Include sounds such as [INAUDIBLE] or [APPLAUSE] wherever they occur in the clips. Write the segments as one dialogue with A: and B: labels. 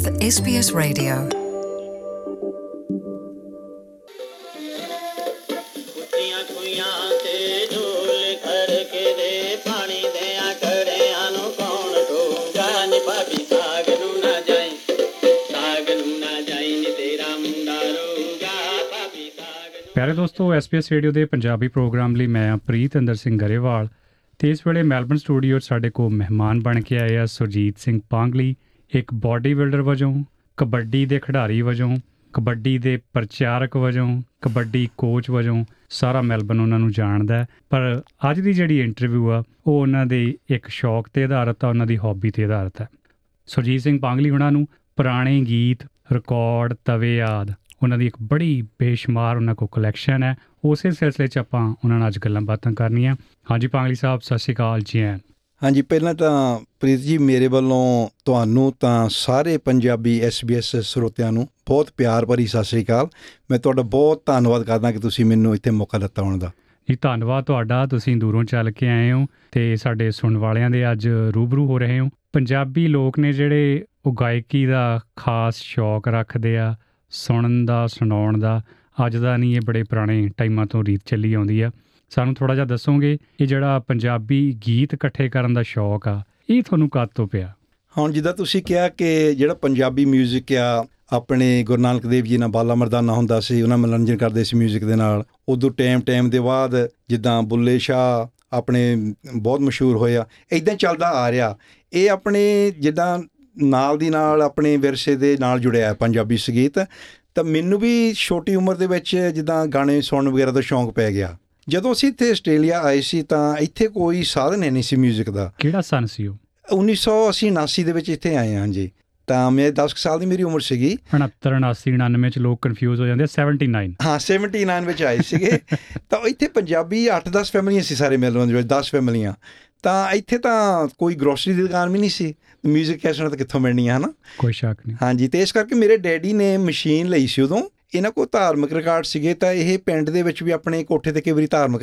A: with SBS Radio.
B: ਪਿਆਰੇ ਦੋਸਤੋ SBS radio ਦੇ ਪੰਜਾਬੀ ਪ੍ਰੋਗਰਾਮ ਲਈ ਮੈਂ ਪ੍ਰੀਤ ਅੰਦਰ ਸਿੰਘ ਗਰੇਵਾਲ ਤੇ ਇਸ ਵੇਲੇ ਮੈਲਬਨ ਸਟੂਡੀਓ 'ਚ ਸਾਡੇ ਕੋਲ ਮਹਿਮਾਨ ਬਣ ਕੇ ਆਏ ਆ ਸੁਰਜੀਤ ਸਿੰਘ ਪਾਂਗਲੀ ਇੱਕ ਬਾਡੀ ਬਿਲਡਰ ਵਜੋਂ, ਕਬੱਡੀ ਦੇ ਖਿਡਾਰੀ ਵਜੋਂ, ਕਬੱਡੀ ਦੇ ਪ੍ਰਚਾਰਕ ਵਜੋਂ, ਕਬੱਡੀ ਕੋਚ ਵਜੋਂ ਸਾਰਾ ਮੈਲਬਨ ਉਹਨਾਂ ਨੂੰ ਜਾਣਦਾ ਹੈ। ਪਰ ਅੱਜ ਦੀ ਜਿਹੜੀ ਇੰਟਰਵਿਊ ਆ, ਉਹ ਉਹਨਾਂ ਦੇ ਇੱਕ ਸ਼ੌਕ ਤੇ ਆਧਾਰਿਤ ਆ, ਉਹਨਾਂ ਦੀ ਹੌਬੀ ਤੇ ਆਧਾਰਿਤ ਹੈ ਸੁਰਜੀਤ ਸਿੰਘ ਪਾਂਗਲੀ ਹੁਣਾਂ ਨੂੰ ਪੁਰਾਣੇ ਗੀਤ ਰਿਕਾਰਡ ਤਵੇ ਆਦ ਉਹਨਾਂ ਦੀ ਇੱਕ ਬੜੀ ਬੇਸ਼ੁਮਾਰ ਉਹਨਾਂ ਕੋਲ ਕਲੈਕਸ਼ਨ ਹੈ ਉਸੇ ਸਿਲਸਿਲੇ 'ਚ ਆਪਾਂ ਉਹਨਾਂ ਨਾਲ ਅੱਜ ਗੱਲਾਂ ਬਾਤਾਂ ਕਰਨੀਆਂ ਹਾਂਜੀ ਪਾਂਗਲੀ ਸਾਹਿਬ, ਸਤਿ ਸ਼੍ਰੀ ਅਕਾਲ ਜੀ ਆਇਆਂ ਨੂੰ।
C: ਹਾਂਜੀ, ਪਹਿਲਾਂ ਤਾਂ ਪ੍ਰੀਤ ਜੀ, ਮੇਰੇ ਵੱਲੋਂ ਤੁਹਾਨੂੰ ਤਾਂ ਸਾਰੇ ਪੰਜਾਬੀ SBS ਸਰੋਤਿਆਂ ਨੂੰ ਬਹੁਤ ਪਿਆਰ ਭਰੀ ਸਤਿ ਸ੍ਰੀ ਅਕਾਲ। ਮੈਂ ਤੁਹਾਡਾ ਬਹੁਤ ਧੰਨਵਾਦ ਕਰਦਾ ਕਿ ਤੁਸੀਂ ਮੈਨੂੰ ਇੱਥੇ ਮੌਕਾ ਦਿੱਤਾ ਆਉਣ ਦਾ।
B: ਜੀ, ਧੰਨਵਾਦ ਤੁਹਾਡਾ। ਤੁਸੀਂ ਦੂਰੋਂ ਚੱਲ ਕੇ ਆਏ ਹੋ ਤੇ ਸਾਡੇ ਸੁਣਨ ਵਾਲਿਆਂ ਦੇ ਅੱਜ ਰੂਬਰੂ ਹੋ ਰਹੇ ਹੋ। ਪੰਜਾਬੀ ਲੋਕ ਨੇ ਜਿਹੜੇ ਉਹ ਗਾਇਕੀ ਦਾ ਖਾਸ ਸ਼ੌਕ ਰੱਖਦੇ ਆ, ਸੁਣਨ ਦਾ, ਸੁਣਾਉਣ ਦਾ, ਅੱਜ ਦਾ ਨਹੀਂ, ਇਹ ਬੜੇ ਪੁਰਾਣੇ ਟਾਈਮਾਂ ਤੋਂ ਰੀਤ ਚੱਲੀ ਆਉਂਦੀ ਆ। ਸਾਨੂੰ ਥੋੜਾ ਜਿਹਾ ਦੱਸੋਗੇ ਇਹ ਜਿਹੜਾ ਪੰਜਾਬੀ ਗੀਤ ਇਕੱਠੇ ਕਰਨ ਦਾ ਸ਼ੌਕ ਆ ਇਹ ਤੁਹਾਨੂੰ ਕਦ ਤੋਂ ਪਿਆ
C: ਹੁਣ ਜਿੱਦਾਂ ਤੁਸੀਂ ਕਿਹਾ ਕਿ ਜਿਹੜਾ ਪੰਜਾਬੀ 뮤직 ਆ ਆਪਣੇ ਗੁਰੂ ਨਾਨਕ ਦੇਵ ਜੀ ਨਾਲ ਬਾਲਾ ਮਰਦਾਨਾ ਹੁੰਦਾ ਸੀ ਉਹਨਾਂ ਮਨੋਰੰਜਨ ਕਰਦੇ ਸੀ 뮤직 ਦੇ ਨਾਲ ਉਦੋਂ ਟਾਈਮ ਟਾਈਮ ਦੇ ਬਾਅਦ ਜਿੱਦਾਂ ਬੁੱਲੇ ਸ਼ਾਹ ਆਪਣੇ ਬਹੁਤ ਮਸ਼ਹੂਰ ਹੋਇਆ ਇਦਾਂ ਚੱਲਦਾ ਆ ਰਿਹਾ ਇਹ ਆਪਣੇ ਜਿੱਦਾਂ ਨਾਲ ਦੀ ਨਾਲ ਆਪਣੇ ਵਿਰਸੇ ਦੇ ਨਾਲ ਜੁੜਿਆ ਹੈ ਪੰਜਾਬੀ ਸੰਗੀਤ ਤਾਂ ਮੈਨੂੰ ਵੀ ਛੋਟੀ ਉਮਰ ਦੇ ਵਿੱਚ ਜਿੱਦਾਂ ਗਾਣੇ ਸੁਣਨ ਵਗੈਰਾ ਦਾ ਸ਼ੌਂਕ ਪੈ ਗਿਆ ਜਦੋਂ ਅਸੀਂ ਇੱਥੇ ਆਸਟ੍ਰੇਲੀਆ ਆਏ ਸੀ ਤਾਂ ਇੱਥੇ ਕੋਈ ਸਾਧਨ ਹੈ ਨਹੀਂ ਸੀ 뮤직 ਦਾ
B: ਕਿਹੜਾ ਸਨ ਸੀ ਉਹ
C: 1989 ਦੇ ਵਿੱਚ ਇੱਥੇ ਆਏ ਹਾਂ ਜੀ ਤਾਂ ਮੈਂ 10 ਕੁ ਸਾਲ ਦੀ ਮੇਰੀ ਉਮਰ ਸੀਗੀ
B: 69 79 99 ਚ ਲੋਕ ਕਨਫਿਊਜ਼ ਹੋ ਜਾਂਦੇ ਆ 79
C: ਹਾਂ 79 ਵਿੱਚ ਆਏ ਸੀਗੇ [LAUGHS] ਤਾਂ ਇੱਥੇ ਪੰਜਾਬੀ 8-10 ਫੈਮਲੀਆਂ ਸੀ ਸਾਰੇ ਮੈਲਬਨ ਦੇ ਵਿੱਚ 10 ਫੈਮਲੀਆਂ ਤਾਂ ਇੱਥੇ ਤਾਂ ਕੋਈ ਗਰੋਸਰੀ ਦੀ ਦੁਕਾਨ ਵੀ ਨਹੀਂ ਸੀ 뮤직 ਕੈਸਟਾਂ ਤਾਂ ਕਿੱਥੋਂ ਮਿਲਣੀਆਂ ਹਨਾ
B: ਕੋਈ ਸ਼ੱਕ ਨਹੀਂ
C: ਹਾਂਜੀ ਤੇ ਇਸ ਕਰਕੇ ਮੇਰੇ ਡੈਡੀ ਨੇ ਮਸ਼ੀਨ ਲਈ ਸੀ ਉਦੋਂ ਇਹਨਾਂ ਕੋਲ ਧਾਰਮਿਕ ਰਿਕਾਰਡ ਸੀਗੇ ਤਾਂ ਇਹ ਪਿੰਡ ਦੇ ਵਿੱਚ ਵੀ ਆਪਣੇ ਕੋਠੇ ਤੇ ਕਈ ਵਾਰੀ ਧਾਰਮਿਕ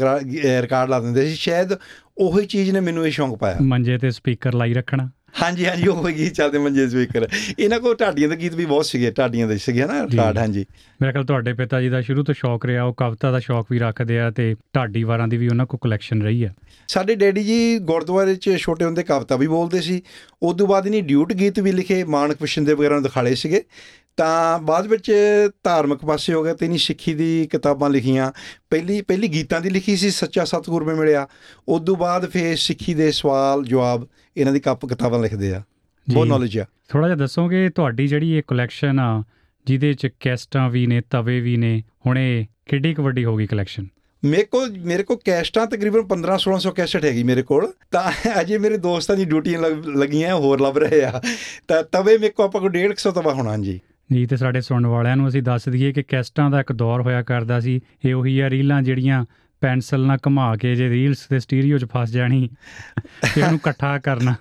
C: ਰਿਕਾਰਡ ਲਾ ਦਿੰਦੇ ਸੀ। ਸ਼ਾਇਦ ਉਹੀ ਚੀਜ਼ ਨੇ ਮੈਨੂੰ ਇਹ ਸ਼ੌਂਕ ਪਾਇਆ।
B: ਮੰਜੇ ਤੇ ਸਪੀਕਰ ਲਾਈ ਰੱਖਣਾ।
C: ਹਾਂਜੀ ਹਾਂਜੀ ਉਹ ਗੀਤ ਚੱਲਦੇ ਮੰਜੇ ਸਪੀਕਰ ਇਹਨਾਂ ਕੋਲ ਢਾਡੀਆਂ ਦੇ ਗੀਤ ਵੀ ਬਹੁਤ ਸੀਗੇ ਢਾਡੀਆਂ ਦੇ ਸੀਗੇ ਨਾ। ਰਿਕਾਰਡ ਹਾਂਜੀ।
B: ਮੇਰੇ ਖਿਆਲ ਤੁਹਾਡੇ ਪਿਤਾ ਜੀ ਦਾ ਸ਼ੁਰੂ ਤੋਂ ਸ਼ੌਕ ਰਿਹਾ ਉਹ ਕਵਿਤਾ ਦਾ ਸ਼ੌਕ ਵੀ ਰੱਖਦੇ ਆ ਤੇ ਢਾਡੀ ਵਾਰਾਂ ਦੀ ਵੀ ਉਹਨਾਂ ਕੋਲ ਕਲੈਕਸ਼ਨ ਰਹੀ ਆ।
C: ਸਾਡੇ ਡੈਡੀ ਜੀ ਗੁਰਦੁਆਰੇ 'ਚ ਛੋਟੇ ਹੁੰਦੇ ਕਵਿਤਾ ਵੀ ਬੋਲਦੇ ਸੀ। ਉਸ ਤੋਂ ਬਾਅਦ ਇਹਨੇ ਡਿਊਟ ਗੀਤ ਵੀ ਲਿਖੇ ਮਾਨਕ ਵਿਸ਼ਨ ਦੇ ਵਗੈਰਾ ਨੂੰ ਦਿਖਾਲੇ ਸੀਗੇ। ਤਾਂ ਬਾਅਦ ਵਿੱਚ ਧਾਰਮਿਕ ਪਾਸੇ ਹੋ ਗਿਆ ਤੇ ਇਹਨੇ ਸਿੱਖੀ ਦੀ ਕਿਤਾਬਾਂ ਲਿਖੀਆਂ। ਪਹਿਲੀ ਪਹਿਲੀ ਗੀਤਾਂ ਦੀ ਲਿਖੀ ਸੀ ਸੱਚਾ ਸਤਿਗੁਰ ਮੇ ਮਿਲਿਆ। ਉਸ ਤੋਂ ਬਾਅਦ ਫੇਰ ਸਿੱਖੀ ਦੇ ਸਵਾਲ ਜਵਾਬ ਇਹਨਾਂ ਦੀ ਕੱਪ ਕਿਤਾਬਾਂ ਲਿਖਦੇ ਆ। ਬਹੁਤ। ਨੌਲੇਜ ਆ।
B: ਥੋੜਾ ਜਿਹਾ ਦੱਸੋਗੇ ਤੁਹਾਡੀ ਜਿਹੜੀ ਇਹ ਕਲੈਕਸ਼ਨ ਆ ਜਿਹਦੇ ਚ ਕੈਸਟਾਂ ਵੀ ਨੇ ਤਵੇ ਵੀ ਨੇ ਹੁਣ ਇਹ ਕਿੱਡੀ ਕੁ ਵੱਡੀ ਹੋ ਗਈ ਕਲੈਕਸ਼ਨ
C: ਮੇਰੇ ਕੋਲ ਮੇਰੇ ਕੋਲ ਕੈਸਟਾਂ ਤਕਰੀਬਨ 15 1600 ਕੈਸਟ ਹੈਗੀ ਮੇਰੇ ਕੋਲ। ਤਾਂ ਅਜੇ ਮੇਰੇ ਦੋਸਤਾਂ ਦੀ ਡਿਊਟੀਆਂ ਲੱਗ- ਲੱਗੀਆਂ ਹੋਰ ਲੱਭ ਰਹੇ ਆ। ਤਾਂ ਤਵੇ ਮੇਰੇ ਕੋਲ ਆਪਾਂ ਕੋਲ 150 ਤਵਾ ਹੋਣਾ ਜੀ
B: ਜੀ ਤੇ ਸਾਡੇ ਸੁਣਨ ਵਾਲਿਆਂ ਨੂੰ ਅਸੀਂ ਦੱਸ ਦਈਏ ਕਿ ਕੈਸਟਾਂ ਦਾ ਇੱਕ ਦੌਰ ਹੋਇਆ ਕਰਦਾ ਸੀ। ਇਹ ਉਹੀ ਆ ਰੀਲਾਂ ਜਿਹੜੀਆਂ ਪੈਨਸਲ ਨਾਲ ਘੁਮਾ ਕੇ ਜੇ ਰੀਲਸ ਤੇ ਸਟੀਰੀਓ 'ਚ ਫਸ ਜਾਣੀ ਤੇ ਉਹਨੂੰ ਇਕੱਠਾ ਕਰਨਾ।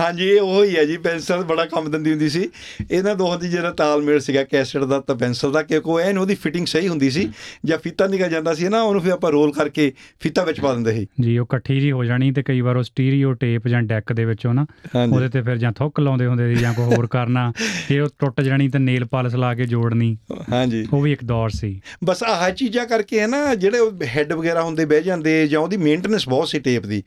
C: ਹਾਂਜੀ ਇਹ ਉਹ ਹੀ ਹੈ ਜੀ ਪੈਨਸਲ ਬੜਾ ਕੰਮ ਦਿੰਦੀ ਹੁੰਦੀ ਸੀ। ਇਹਨਾਂ ਦੋਹਾਂ ਦੀ ਜਿਹੜਾ ਤਾਲਮੇਲ ਸੀਗਾ ਕੈਸਟ ਦਾ ਤਾਂ ਪੈਨਸਲ ਦਾ ਕਿਉਂਕਿ ਐਨ ਉਹਦੀ ਫਿਟਿੰਗ ਸਹੀ ਹੁੰਦੀ ਸੀ ਜਾਂ ਫੀਤਾ ਨਿਕਲ ਜਾਂਦਾ ਸੀ ਨਾ ਉਹਨੂੰ ਫਿਰ ਆਪਾਂ ਰੋਲ ਕਰਕੇ ਫੀਤਾ ਵਿੱਚ ਪਾ ਦਿੰਦੇ ਸੀ।
B: ਜੀ ਉਹ ਇਕੱਠੀ ਜੀ ਹੋ ਜਾਣੀ ਤੇ ਕਈ ਵਾਰ ਉਹ ਸਟੀਰੀਓ ਟੇਪ ਜਾਂ ਡੈਕ ਦੇ ਵਿੱਚੋਂ ਨਾ ਉਹਦੇ ਤੇ ਫਿਰ ਜਾਂ ਥੁੱਕ ਲਾਉਂਦੇ ਹੁੰਦੇ ਸੀ ਜਾਂ ਕੋਈ ਹੋਰ ਕਰਨਾ ਤੇ ਉਹ ਟੁੱਟ ਜਾਣੀ ਤੇ ਨੇਲ ਪਾਲਿਸ਼ ਲਾ ਕੇ ਜੋੜਨੀ।
C: ਹਾਂਜੀ।
B: ਉਹ ਵੀ ਇੱਕ ਦੌਰ ਸੀ।
C: ਬਸ ਆਹ ਚੀਜ਼ਾਂ ਕਰਕੇ ਹੈ ਨਾ ਜਿਹੜੇ ਹੈੱਡ ਵਗੈਰਾ ਹੁੰਦੇ ਬਹਿ ਜਾਂਦੇ ਜਾਂ ਉਹਦੀ ਮੇਨਟੇਨੈਂਸ ਬਹੁਤ ਸੀ ਟੇਪ ਦੀ।